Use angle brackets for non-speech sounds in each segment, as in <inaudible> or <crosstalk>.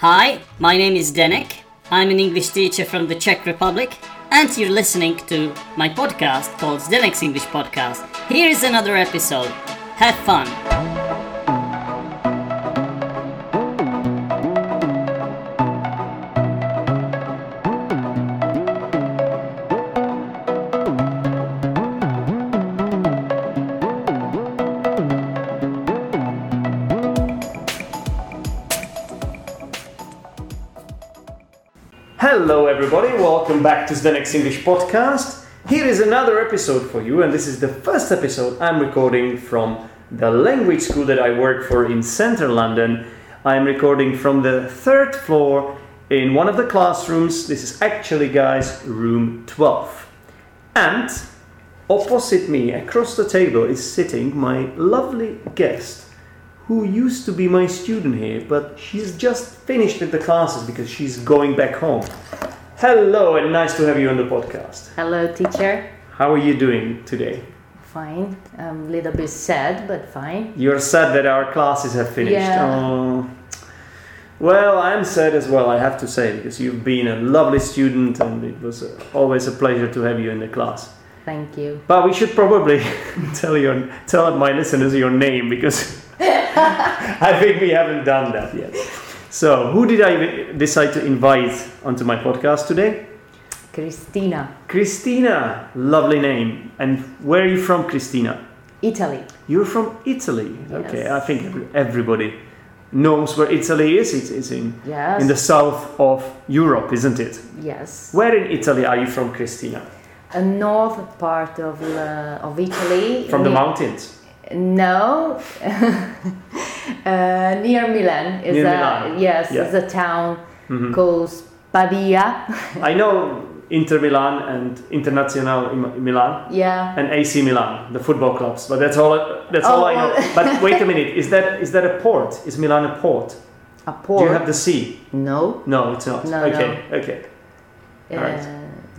Hi, my name is Zdenek. I'm an English teacher from the Czech Republic, and you're listening to my podcast called Zdenek's English Podcast. Here is another episode. Have fun. Welcome back to Zdenek's English podcast. Here is another episode for you, and this is the first episode I'm recording from the language school that I work for in central London. I'm recording from the third floor in one of the classrooms. This is actually, guys, room 12. And opposite me, across the table, is sitting my lovely guest who used to be my student here, but she's just finished with the classes because she's going back home. Hello, and nice to have you on the podcast. Hello, teacher. How are you doing today? Fine. I'm a little bit sad, but fine. You're sad that our classes have finished. Yeah. Oh. Well, I'm sad as well, I have to say, because you've been a lovely student and it was always a pleasure to have you in the class. Thank you. But we should probably <laughs> tell your tell my listeners your name because <laughs> I think we haven't done that yet. So, who did I decide to invite onto my podcast today? Cristina, Cristina, lovely name. And where are you from, Cristina? Italy. You're from Italy. Okay, Yes. I think everybody knows where Italy is. It's, it's in Yes. in the south of Europe, isn't it? yes. Where in Italy are you from, Cristina? A north part of uh, of Italy. From the mountains. No. <laughs> uh, near Milan is Near a Milan. yes, Yeah. is a town Mhm. called Pavia. <laughs> I know Inter Milan and Internazionale in Milan. yeah. and AC Milan, the football clubs. But that's all. That's all I know. Oh. But <laughs> wait a minute. Is that is that a port? Is Milan a port? A port. Do you have the sea? no. No, it's not. No, okay. Okay. Uh, Alright.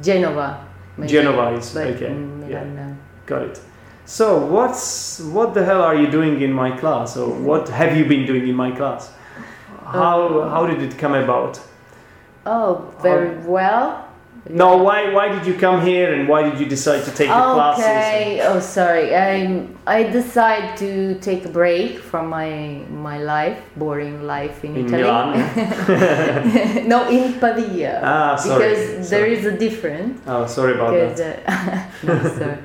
Genova. maybe, Genova is okay. mm, Yeah. Milan, no. Got it. So what's what the hell are you doing in my class, or what have you been doing in my class? How how did it come about? Oh, very well. No, why why did you come here, and why did you decide to take the classes? Okay. Oh, sorry. I I decided to take a break from my my life, boring life in, In Italy. Milan. <laughs> <laughs> no, in Pavia. Ah, sorry. Because there Sorry. is a difference. Oh, sorry about Because that. uh, <laughs> no, sorry.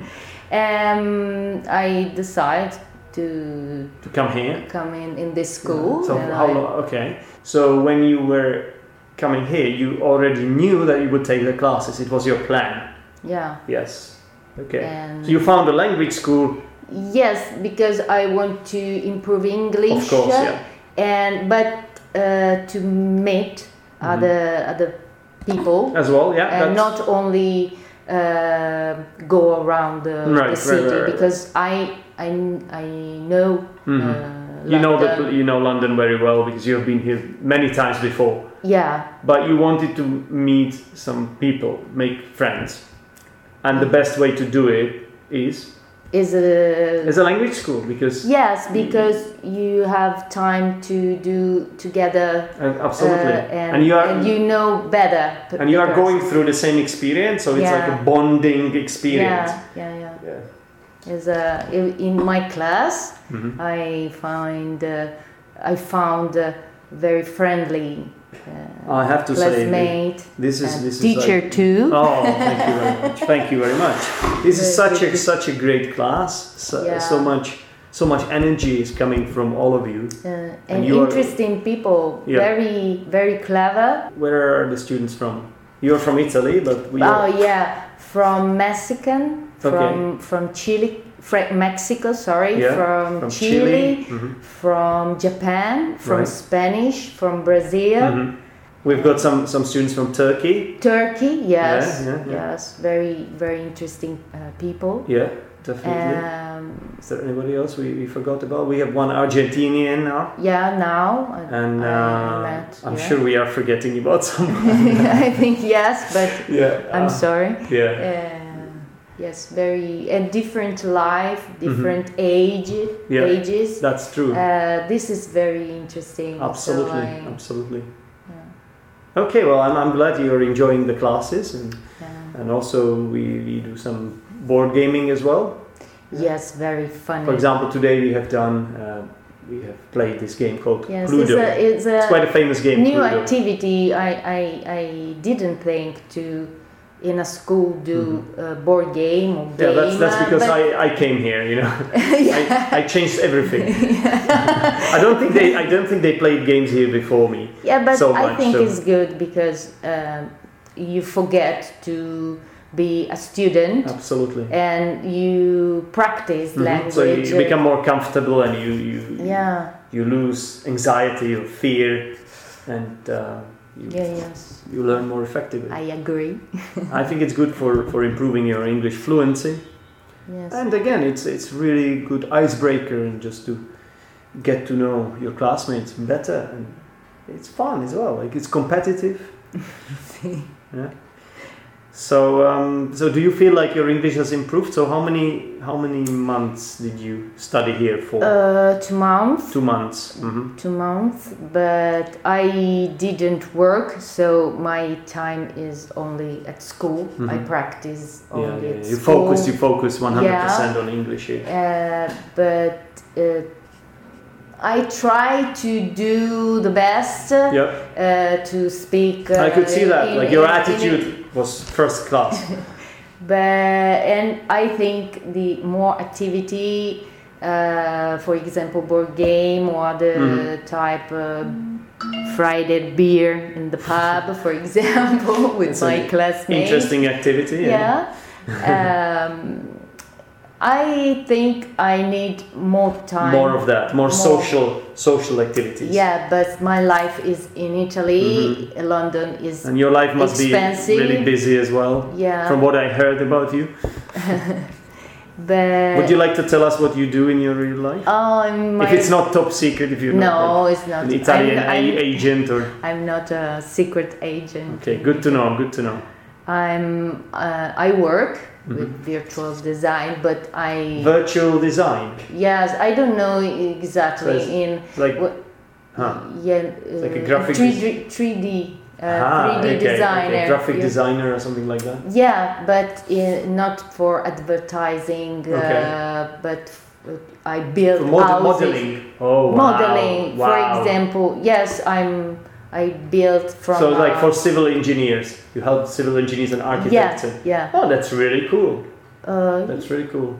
Um, I decided to To come here. come in in this school. So how I- long? Okay. So when you were coming here, you already knew that you would take the classes. It was your plan. Yeah. Yes. Okay. And So you found a language school, Yes, because I want to improve English. of course. Yeah. And but uh, to meet other other people As well. Yeah. and not only uh, go around the, Right, the city right, right. because I I I know. Mhm. Uh, You know that you know London very well because you have been here many times before. Yeah, But you wanted to meet some people, make friends, and the best way to do it is is a as a language school because yes because you have time to do together. uh, absolutely, uh, and, and you are and you know better. p- and you are person. going through the same experience, so it's like a bonding experience. Yeah, yeah, yeah. Yeah. is uh, in my class Mhm. I find uh, I found a very friendly uh, I have to say, this is this teacher is like, too. Oh, thank you very much. Thank you very much. This is such a such a great class. So, Yeah. so much so much energy is coming from all of you. Uh, And and you are- interesting people, Yeah. very very clever. Where are the students from? You're from Italy, but we Oh are yeah, from Mexican, Okay. from from Chile, Mexico, sorry, Yeah, from, from Chile, Chile. Mhm. from Japan, from Right. Spanish, from Brazil. Mhm. We've got some some students from Turkey. Turkey, yes, Yeah, yeah, yeah. yes, very, very interesting uh, people. Yeah, definitely. Um, is there anybody else we, we forgot about? We have one Argentinian now, yeah, now and uh, met, I'm sure we are forgetting about someone. <laughs> I think yes, but <laughs> yeah, I'm uh, sorry. Yeah. Uh, yes, very a different life, different age, Mm-hmm. Yeah. ages. That's true. Uh, this is very interesting. absolutely, So I, absolutely. Okay, well, I'm, I'm glad you're enjoying the classes, and Yeah. and also we, we do some board gaming as well. Yes, very funny. For example, today we have done uh, we have played this game called yes, Cluedo. it's a, it's a It's quite a famous game. new Cluedo. activity. I, I, I didn't think to in a school do a board game or. Yeah, game. that's that's uh, because I, I came here, you know. <laughs> I, I changed everything. <laughs> I don't think they I don't think they played games here before me. Yeah, but so I much, think so- it's good because um, you forget to be a student Absolutely. and you practice Mhm. language. So you, you become more comfortable and you you yeah, you lose anxiety or fear, and uh, you, yeah, yes, you learn more effectively. I agree. I think it's good for, for improving your English fluency. Yes, And again, it's it's really good icebreaker and just to get to know your classmates better and it's fun as well. Like it's competitive. <laughs> yeah. So um, so do you feel like your English has improved? So how many how many months did you study here for? uh, two months. Two months. hmm two months but i didn't work so my time is only at school i Mhm. practice Yeah, only yeah, at You school focus. You focus one hundred percent on English here. uh, but uh, i try to do the best uh, Yeah, to speak uh, I could see that. in- Like your attitude was first class. <laughs> but and i think the more activity uh, for example board game or other Mhm. type of friday beer in the pub for <laughs> example with It's my classmates Interesting activity. yeah <laughs> um, i think i need more time More of that, more, More. social social activities. yeah but my life is in italy london is Mm-hmm. And your life must Expensive. be really busy as well. yeah From what I heard about you, <laughs> but would you like to tell us what you do in your real life? oh my if it's not top secret, if you're not No, it's not. an Italian I'm, I'm, agent or <laughs> I'm not a secret agent. okay, good to know. Good to know. I'm. Uh, I work Mm-hmm. with virtual design, but I. Virtual design, yes, I don't know exactly So in. like What- huh. Yeah. Uh, like a graphic Three D. Uh, Ah, 3D okay, designer. okay, graphic yeah. designer or something like that. Yeah, but in, not for advertising. Uh, Okay. but uh, I build mod- modeling. Oh, wow. modeling Wow. for example yes i'm i built from So like for civil engineers, you help civil engineers and architects. yeah and- yeah Oh, that's really cool. uh, That's really cool.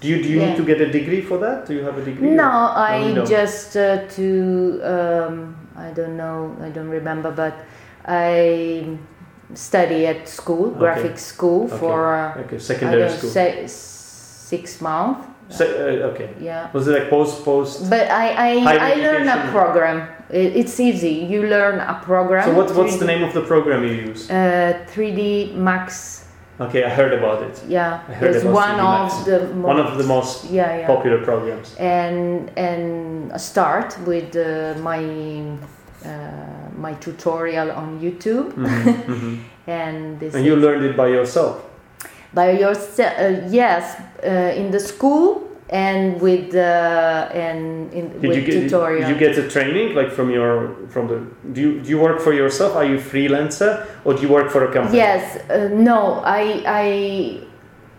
Do you do you Yeah. need to get a degree for that? Do you have a degree? no or- i don't? just uh, to um, i don't know i don't remember but i study at school Okay. graphic school Okay. for uh, Okay, secondary school. say six months Se- uh, okay. yeah Was it like post post? but i i, I learn a program it's easy you learn a program So what, what's the 3D name of the program you use? uh, 3d max Okay, I heard about it. Yeah, I heard it's one 3D Max. of the most, One of the most yeah yeah popular programs. and and I start with uh, my uh, my tutorial on YouTube Mhm, mhm. <laughs> and this And you learned it by yourself. by yourself uh, yes uh, in the school and with uh, and in Did with you get tutorial did you get a training like from your from the do you do you work for yourself? Are you freelancer or do you work for a company? Yes, uh, no, I, I,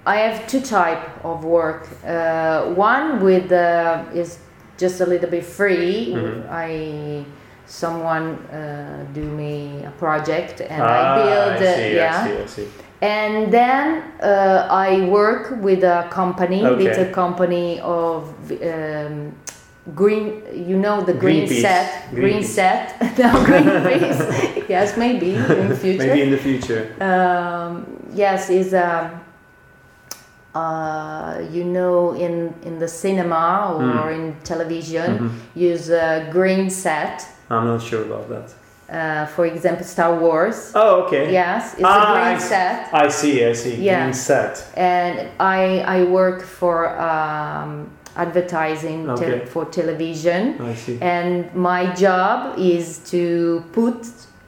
I have two type of work. Uh, one with uh, is just a little bit free. Mhm. I someone uh, do me a project and ah, I build. I uh, see, yeah, I see, I see. And then uh, I work with a company, Okay. a company of um, green. You know the green set, green set. <laughs> no, Greenpeace. <laughs> yes, maybe in the <laughs> future. Maybe in the future. Um, yes, is um, uh, you know in in the cinema or Mm. in television Mhm. use a green set. I'm not sure about that. Uh, for example, Star Wars. Oh, okay. Yes, it's Ah, a green I- set, I see, I see. Yeah. Green set. and I I work for um, advertising te- for television, I see. and my job is to put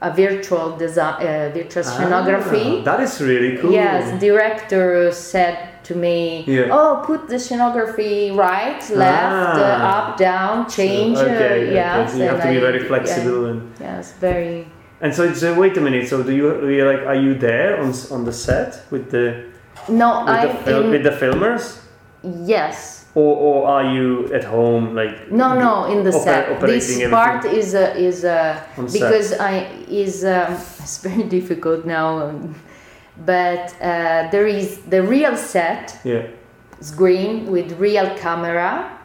a virtual design, uh, virtual scenography. Ah, that is really cool. Yes, director said to me, Yeah. "Oh, put the scenography right, left, Ah. uh, up, down, change." Okay, uh, okay. yes, So you have to be I- very flexible and yes, very. And so, so wait a minute. So do you, do you like? Are you there on on the set with the No, with, I'm the, fil- in, with the filmers, yes. Or, or are you at home like? No, no, in the set. operating This everything part is a, is set? because I is um, <laughs> it's very difficult now, um, but uh, there is the real set Yeah. screen with real camera,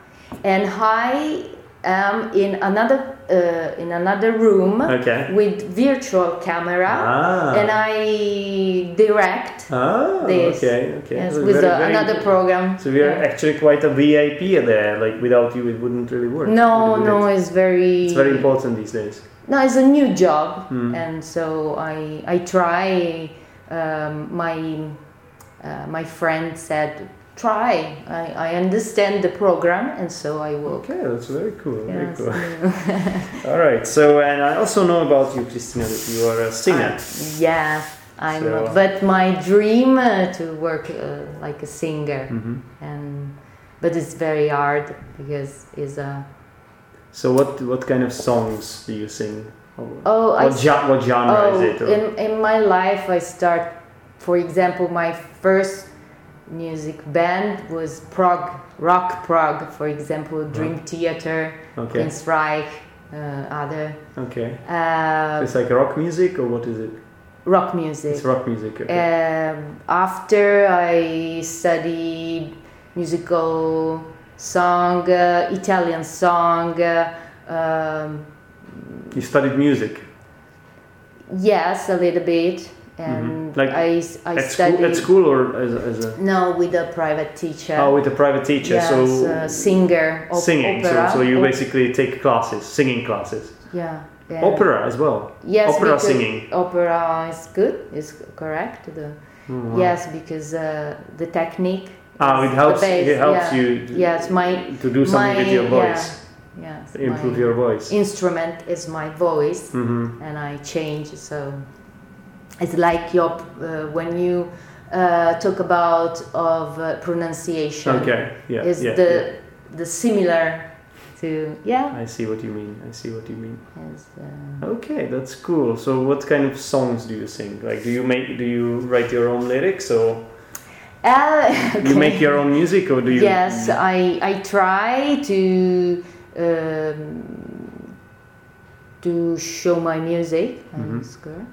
and I am in another uh, in another room Okay. with virtual camera, Ah. and I direct Ah. this. Okay. Okay. yes, So with very- uh, very- another program. So we are Yeah. actually quite a VIP there. Like without you, it wouldn't really work. No, it? no, it's very. It's very important these days. No, it's a new job, Mm. and so I I try. Um, my uh, my friend said, try. I, I understand the program, and so I will. Okay, that's very cool. Very cool. <laughs> All right. So, and I also know about you, Cristina, that you are a singer. yeah, I'm. So- but my dream uh, to work uh, like a singer, hmm and but it's very hard because it's a. So, what what kind of songs do you sing? Oh, I what, what genre Oh, is it? or- in, in my life, I start, for example, my first music band was prog, rock prog, for example, Dream Theater, okay. Queensrÿche, uh, other Okay. uh, It's like rock music, or what is it? rock music. It's rock music. Okay. Um, after I studied musical song, uh, Italian song, uh, um, you studied music yes, a little bit, and Mhm. Like I, I at studied. school, at school, or as, a- as a No, with a private teacher. oh, with a private teacher. yes, so uh, singer, op- singing. opera. So, so you op- basically take classes, singing classes, yeah, yeah. opera as well. Yes, opera singing. Opera is good. Is correct. The wow. yes, because uh, the technique. Ah, it helps. base, It helps yeah. you. Yes, my to do something with my- your voice, yes, improve your voice. instrument is my voice, hmm and I change. So it's like your uh, when you uh, talk about of uh, pronunciation. Okay. Yeah. is yeah, the yeah. the similar to yeah I see what you mean. I see what you mean. is, uh, Okay, that's cool. So, what kind of songs do you sing? Like, do you make? Do you write your own lyrics, or uh, <laughs> you make your own music, or do you? yes i i try to um, to show my music. That's good.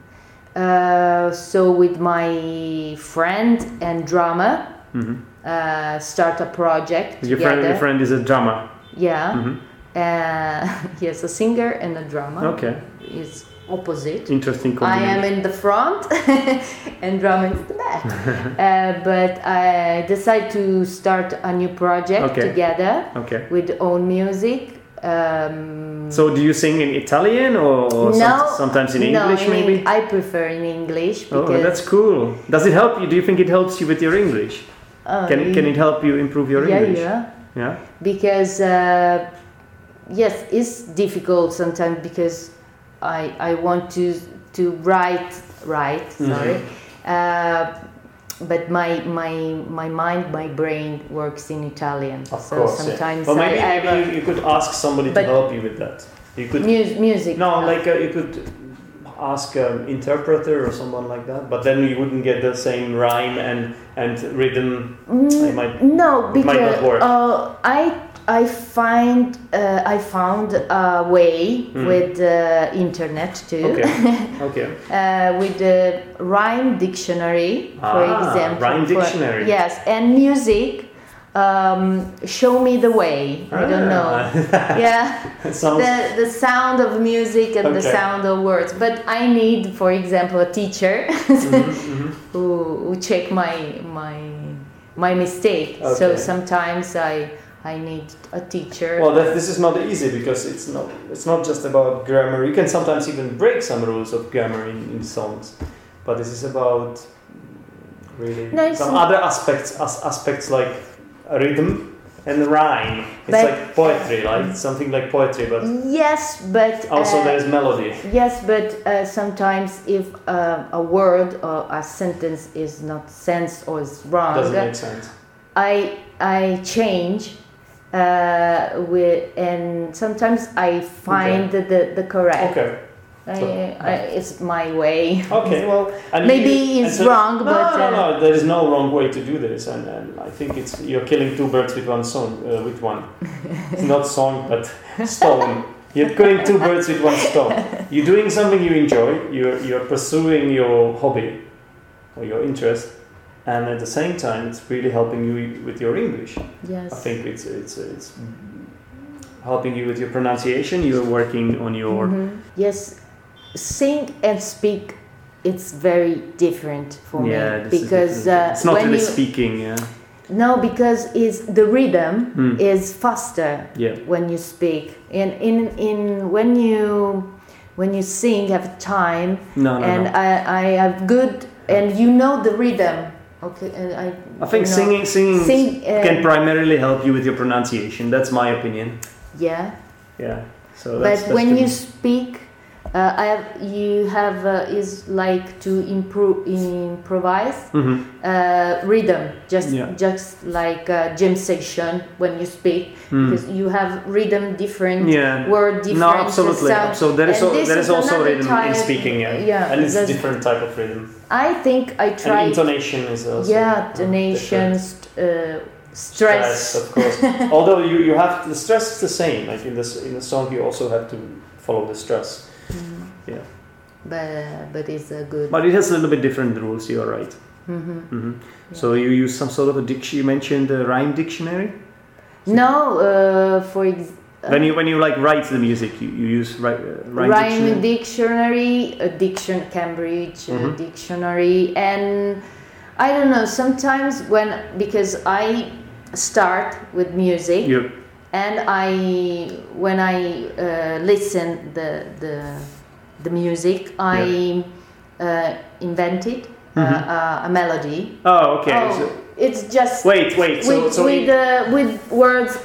Uh, so with my friend and drummer hmm uh, start a project Your friend, your friend is a drummer. yeah hmm uh, <laughs> yes a singer and a drummer Okay, It's opposite interesting I am in the front <laughs> and drum is the back. <laughs> uh, but I decide to start a new project Okay. together Okay. with own music. Um, So, do you sing in Italian or, or some- sometimes in no, English, in maybe? Eng- I prefer in English Oh, that's cool. Does it help you? Do you think it helps you with your English? uh, Can it, can it help you improve your yeah, English? yeah. Yeah. Because uh, yes, it's difficult sometimes because I I want to to write write sorry, uh, but my my my mind my brain works in Italian. Of so sometimes Well, maybe, I have maybe you, you could ask somebody to help you with that. You could. mu- music. No, like uh, you could ask an interpreter or someone like that, but then you wouldn't get the same rhyme and and rhythm. Mm, It might- no, it might because not work. Uh, I I find uh, I found a way Mhm. with the internet too. Okay. <laughs> Okay. uh, with the rhyme dictionary, for Ah, example. rhyme for- dictionary. yes, and music. Um, show me the way. I don't know. Ah. <laughs> Yeah, sounds. the the sound of music and the sound of words. But I need, for example, a teacher <laughs> Mhm, mhm. who who check my my my mistake. So sometimes I I need a teacher. Well, that, this is not easy because it's not it's not just about grammar. You can sometimes even break some rules of grammar in, in songs, but this is about really No, some other aspects as, aspects like rhythm and rhyme. It's But- like poetry, like something like poetry, but yes, but also uh, there's melody. Yes, but uh, sometimes if uh, a word or a sentence is not sense or is wrong, Doesn't make sense. I I change uh, with and sometimes I find the, the, the correct. Okay. I, So- I, it's my way. Okay, <laughs> well, and Maybe you- it's so- wrong, no, but, no, uh, no. There is no wrong way to do this, and, and I think it's you're killing two birds with one stone. Uh, with one, it's not song, but <laughs> stone. You're killing two birds with one stone. You're doing something you enjoy. You're you're pursuing your hobby or your interest, and at the same time, it's really helping you with your English. Yes. I think it's it's it's helping you with your pronunciation. You're working on your Mhm. Yes, sing and speak. It's very different for yeah. me because uh, it's not really you speaking. Yeah. no because is the rhythm Hmm. is faster Yeah. when you speak and in in when you when you sing have time No, no, and no. I, I have good and you know the rhythm okay and I I think know, singing singing sing uh, can primarily help you with your pronunciation. That's my opinion. yeah Yeah. So but that's, that's when you speak uh, I have, you have uh, is like to improve improvise Mhm. uh, rhythm just Yeah. just like uh, jam session when you speak Mm. because you have rhythm different Yeah. word different No, absolutely. sound. So there is al- there is also another rhythm in speaking. Yeah. yeah And it's different type of rhythm. I think I try. And intonation is also yeah donations uh, stress, of course. Although you, you have the stress is the same. Like in this in the song, you also have to follow the stress. Yeah. but uh, but it's a good But it has a little bit different rules. You are right. Mhm. hmm So you use some sort of a dictionary. You mentioned the rhyme dictionary. no uh, for ex- uh, when you when you like write the music, you, you use ri- uh, rhyme, rhyme dictionary. dictionary, a diction Cambridge uh, Mhm. dictionary, and I don't know. Sometimes when because I start with music You and I when I uh, listen the the the music I uh, invented uh, Mhm. uh, a melody. oh okay. Oh, So, it's just wait wait. So with so with, uh, with words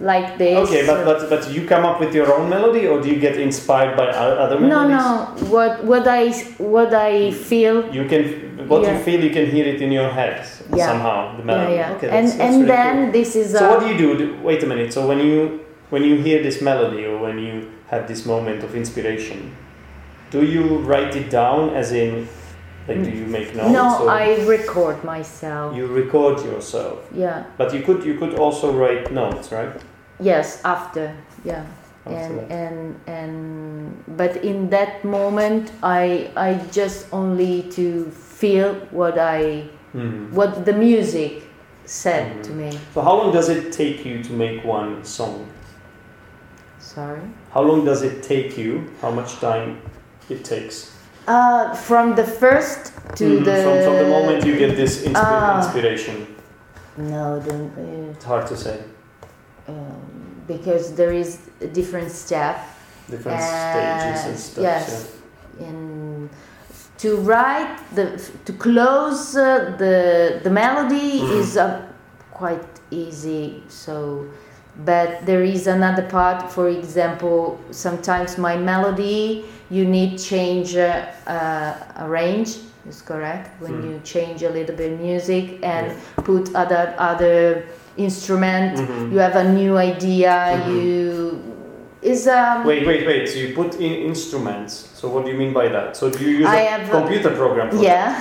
like this. okay, but, but but you come up with your own melody, or do you get inspired by other melodies? no. no. What what I what I feel. You can what Yeah. you feel. You can hear it in your head Yeah. somehow. The melody. yeah. Okay, and that's, that's and really then cool. this is So what do you do? Do- Wait a minute. So when you when you hear this melody or when you have this moment of inspiration, do you write it down as in like do you make notes? no. I record myself. you record yourself. Yeah. But you could you could also write notes, right? Yes. After. Yeah. After and that. and and but in that moment I I just only to feel what I Mhm. what the music said Mhm. to me. So how long does it take you to make one song? Sorry. How long does it take you? How much time it takes? Uh, from the first to Mhm. the from, from the moment you get this inspi- Ah. inspiration. no, don't, It's hard to say. uh, um, because there is a different step Different Uh, stages and stuff. yes. in to write the to close uh, the the melody Mhm. is uh, quite easy so but there is another part for example sometimes my melody you need change uh, uh, a range is correct when Mhm. you change a little bit music and put other other instrument Mhm. you have a new idea Mhm. you is um Wait, wait, wait. So you put in instruments. So what do you mean by that? So do you use I a have a- computer program yeah?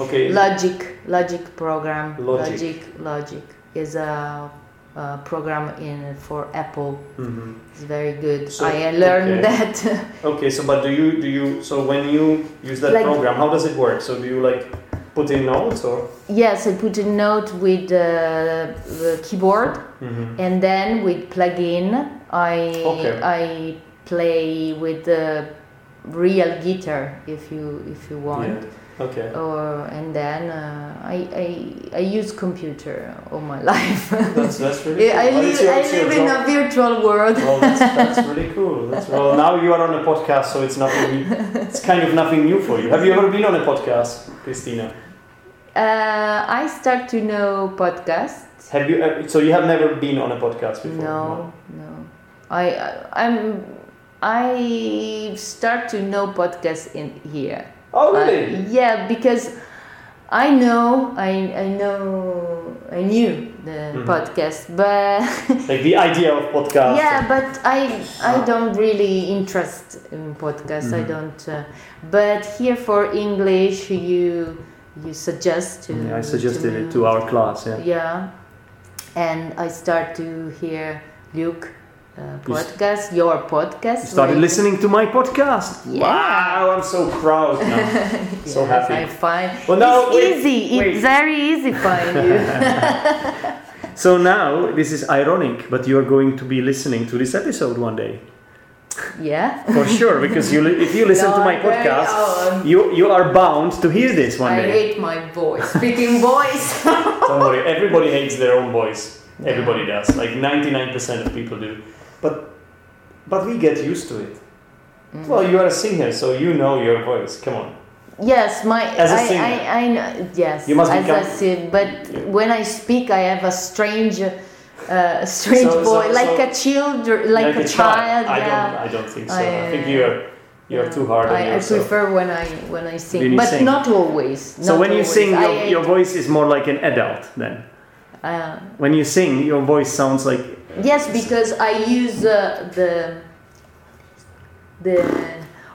Okay. <laughs> logic logic program Logic. logic logic is a, a program in for apple Mhm. it's very good So- i learned okay. that <laughs> Okay. So but do you do you so when you use that Like- program, how does it work? So do you like put in notes or? yes i put a note with uh, the keyboard Mhm. and then with plugin i Okay. i play with the real guitar if you if you want Yeah. Okay. or and then uh, I, I I use computer all my <laughs> life. That's that's really. Cool. I Well, live, your- I live in job. a virtual world. Well, that's, that's <laughs> really cool. That's, well, now you are on a podcast, so it's nothing. It's kind of nothing new for you. Have you ever been on a podcast, Cristina? Uh, I start to know podcasts. Have you? Uh, so you have never been on a podcast before? No, no. I I- I'm I start to know podcasts in here. Oh Uh, really? yeah, because I know I I know I knew the Mhm. podcast, but <laughs> Like the idea of podcast. yeah, but I I Ah. don't really interest in podcast. I Mhm. don't. Uh, but here for English, you you suggest to. Yeah, I suggested it to our class. Yeah. Yeah, and I start to hear Luke uh, podcast, your podcast. You started listening to my podcast. Yeah. Wow, I'm so proud now. <laughs> so happy. I find Well, now, it's wait, easy. wait. It's very easy find you. <laughs> So now this is ironic, but you are going to be listening to this episode one day yeah. for sure. Because you, if you <laughs> listen No, to my podcast, you you are bound to hear this one I day. I hate my voice. Speaking voice. Don't worry, everybody hates their own voice. Everybody does. Like 99% of people do. But but we get used to it. Mm. Well, you are a singer, so you know your voice. Come on. Yes, my As a I, singer. I, I know, yes. You must as become- I said, but when I speak, I have a strange, uh, strange So- so- like so- a child, like, a, child. I yeah. don't. I don't think so. I, I, think you are you are Yeah. too hard on I, I prefer when I when I sing, When but sing. not always. so not when you always. sing, your, your voice is more like an adult then. uh, When you sing, your voice sounds like Yes, because I use uh, the the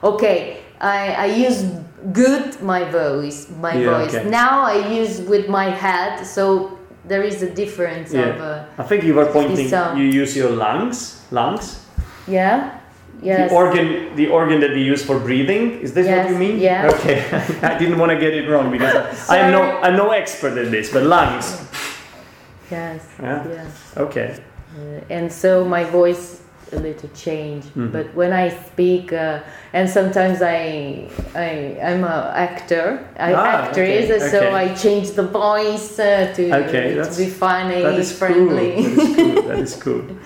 okay. I I use good my voice my Yeah, voice. okay. Now I use with my head, so there is a difference of Yeah. uh, I think you were pointing. sound. You use your lungs, lungs. yeah. Yes. The organ, the organ that we use for breathing. Is this what you mean? yeah. Okay, <laughs> I didn't want to get it wrong because I, I am no, I'm no expert in this. But lungs. yes. Yeah. Yes. Okay. Uh, and so my voice a little change Mhm. but when i speak uh, and sometimes i i i'm a actor i Ah, actress okay, so i change the voice uh, to, Okay, to be funny That is friendly cool. That is cool. That is cool. <laughs>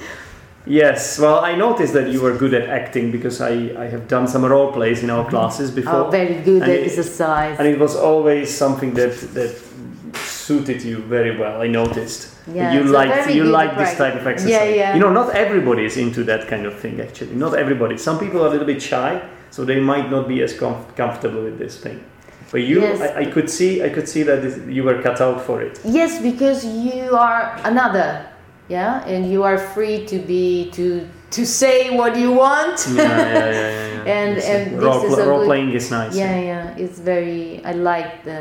Yes, well, I noticed that you were good at acting because I, I have done some role plays in our classes before, oh very good And it- exercise and it was always something that that suited you very well. I noticed Yeah, you it's a liked very you like this type of exercise. Yeah, yeah. You know, not everybody is into that kind of thing. Actually, not everybody. Some people are a little bit shy, so they might not be as comf- comfortable with this thing. But you, Yes. I, I could see, I could see that this, you were cut out for it. yes because you are another yeah and you are free to be to to say what you want Yeah, yeah, yeah. <laughs> And- It's, and this role, is pl- a role good- playing is nice. yeah yeah it's very i like the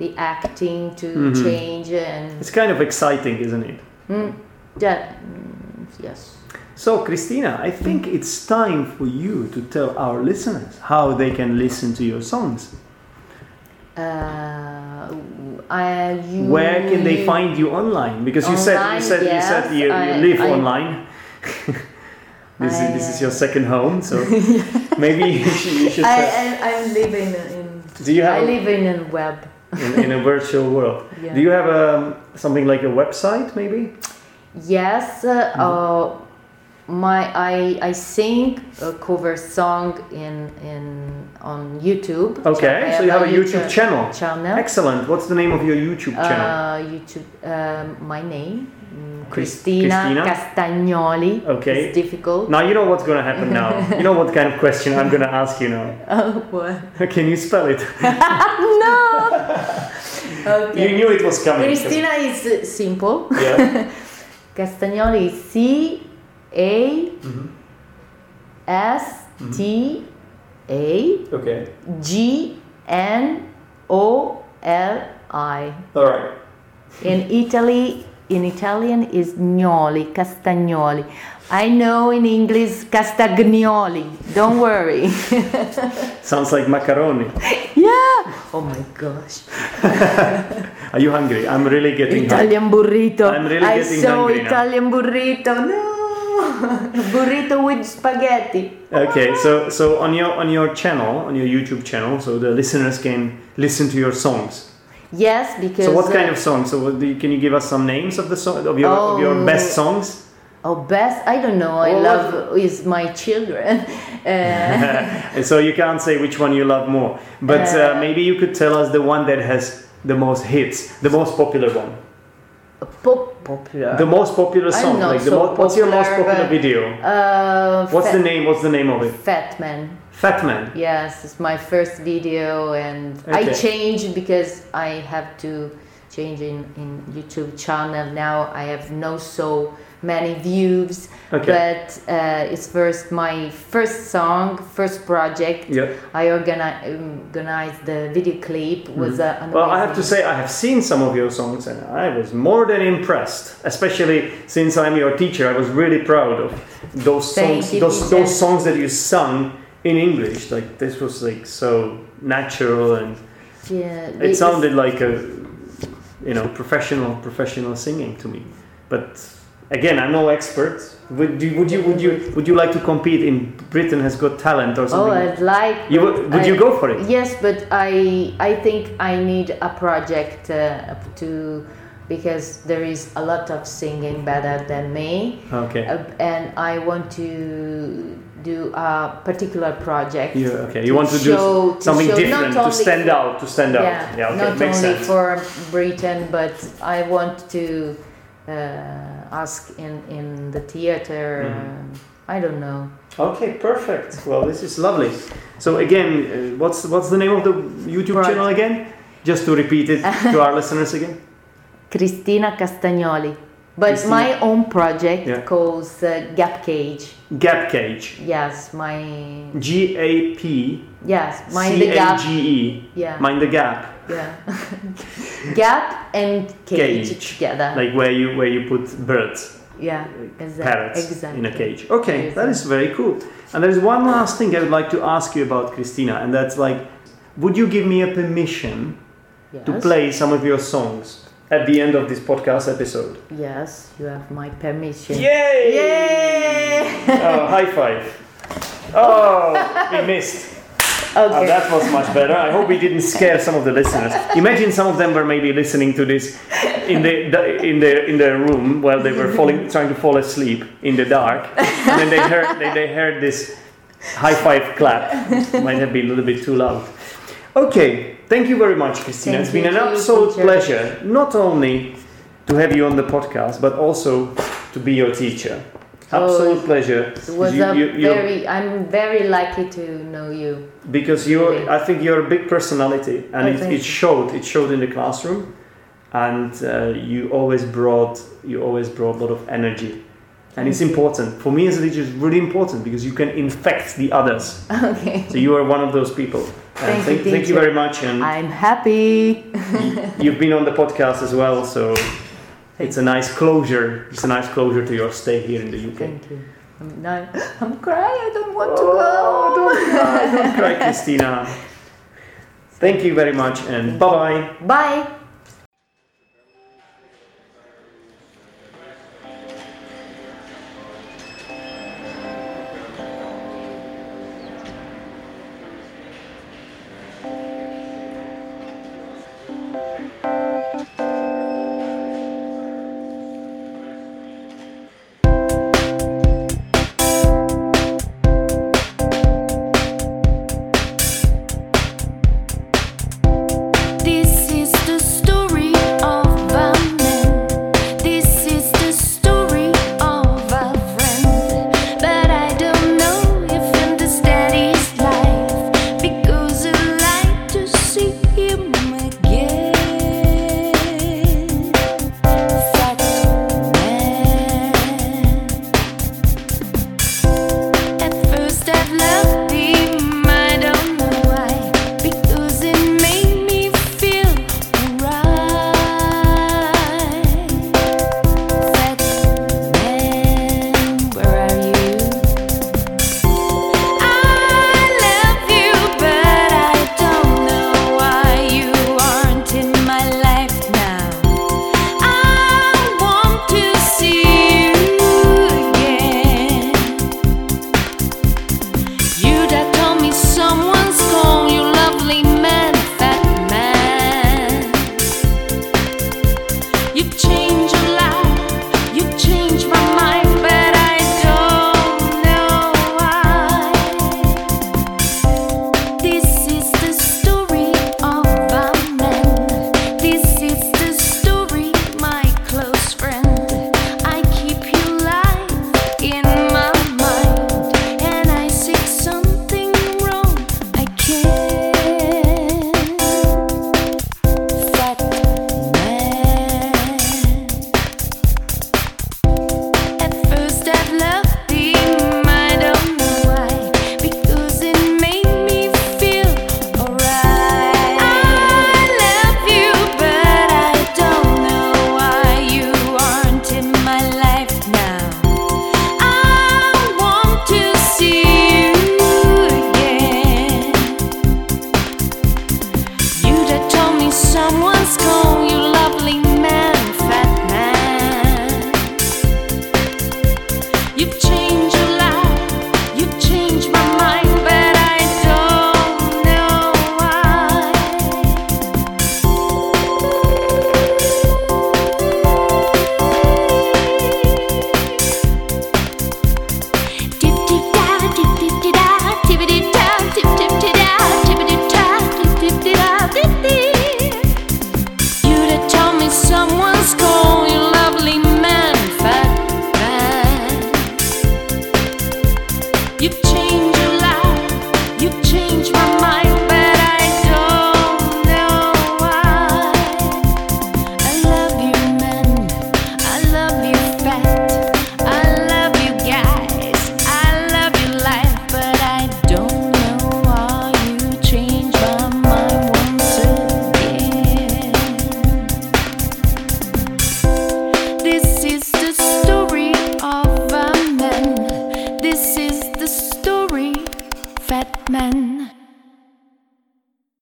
the acting to Mhm. change and It's kind of exciting, isn't it? mm, that mm, yes So, Cristina, I think it's time for you to tell our listeners how they can listen to your songs. uh, I, you, Where can they find you online? Because you said you Online, said you said yes, you, you I- live I- online. <laughs> this I, is this is your second home, so <laughs> maybe you should, you should I, tell- I, I'm living in Do you have I live in a web in, in a virtual world. yeah. Do you have um, something like a website, maybe? Yes, uh, Mm-hmm. uh, my I I sing a cover song in in on YouTube. Okay, so you have a YouTube channel. channel. Excellent. What's the name of your YouTube channel? Uh, YouTube. Um, my name, mm, Chris- Cristina, Cristina? Castagnoli. Okay. It's difficult. Now you know what's gonna happen now. <laughs> you know what kind of question I'm gonna ask you now. <laughs> Oh, what? Can you spell it? <laughs> no. <laughs> okay. You knew it was coming. Cristina is simple. Yeah. <laughs> Castagnoli is C A. S T A Okay. G N O L I. All right. In Italy, in Italian is Gnoli, Castagnoli. I know in English Castagnoli. Don't worry. <laughs> Sounds like macaroni. Oh my gosh. <laughs> Are you hungry? I'm really getting hungry. Italian burrito. I'm really I getting saw hungry now. Italian burrito. No. <laughs> burrito with spaghetti. Okay, so so on your on your channel, on your YouTube channel, so the listeners can listen to your songs. Yes, because. So what kind uh, of songs? So what do you, can you give us some names of the song of your of your Oh. best songs? Oh, best? I don't know. I Well, love is my children. <laughs> Uh, so you can't say which one you love more, but uh, Uh, maybe you could tell us the one that has the most hits, the most popular one, pop popular. the most popular song. Like the so mo- what's your most popular, popular video? uh, What's Fat, the name? What's the name of it? Fat Man. Fat Man. Yes, it's my first video, and I changed because I have to changing in YouTube channel. Now I have no so many views, Okay. but uh, it's first my first song, first project. Yeah. I organi- organized the video clip was uh, Mm-hmm. Well, I have to say, I have seen some of your songs and I was more than impressed. Especially since I'm your teacher, I was really proud of those songs. you, those those songs that you sung in English. Like this was like so natural and yeah, it sounded like a you know professional professional singing to me. But again, I'm no expert. Would you would you would you would you like to compete in Britain Has Got Talent or something? Oh. I'd like. you would, would you go for it? Yes, but I I think I need a project uh, to because there is a lot of singing better than me, Okay. uh, and I want to do a particular project. Yeah, okay. You to want to show- do to something show different to stand for- out, to stand out. Yeah, Yeah, okay, not only sense. for Britain, but I want to uh, ask in in the theater. Mhm. uh, I don't know. Okay, perfect. Well, this is lovely. So again, uh, what's what's the name of the YouTube Right. channel again? Just to repeat it to our <laughs> listeners again. Cristina Castagnoli. But Cristina- my own project Yeah. calls uh, Gap Cage. Gap Cage. Yes, my G A P yes, mind C the gap. G E. Yeah, Mind the gap, yeah. <laughs> gap and cage, Cage. together. like where you where you put birds, yeah, exactly. parrots exactly. in a cage. Okay, that is very cool. And there is one last thing I would like to ask you about Cristina, and that's like, would you give me a permission to play some of your songs at the end of this podcast episode? Yes, you have my permission. Yay! Yay! Oh, high five. <laughs> Oh, we missed. Oh, Okay. Uh, that was much better. I hope we didn't scare some of the listeners. Imagine some of them were maybe listening to this in the, the in the in their room while they were falling, trying to fall asleep in the dark, and then they heard they, they heard this high five clap. It Might have been a little bit too loud. Okay, thank you very much, Cristina. Thank it's been an absolute teacher. pleasure, not only to have you on the podcast, but also to be your teacher. Oh, Absolute pleasure. It was You- you- very. I'm very lucky to know you. because you Really? I think you're a big personality and Oh, it, it showed it showed in the classroom and uh, you always brought you always brought a lot of energy and it's you. important for me as a teacher it's really important because you can infect the others Okay. so you are one of those people and Thank you, thank, thank you very much and I'm happy. you've been on the podcast as well so it's a nice closure it's a nice closure to your stay here in the UK Thank you. I'm, I'm crying. I don't want to Oh, go. don't cry, don't cry, Cristina. Thank you very much, and bye bye bye.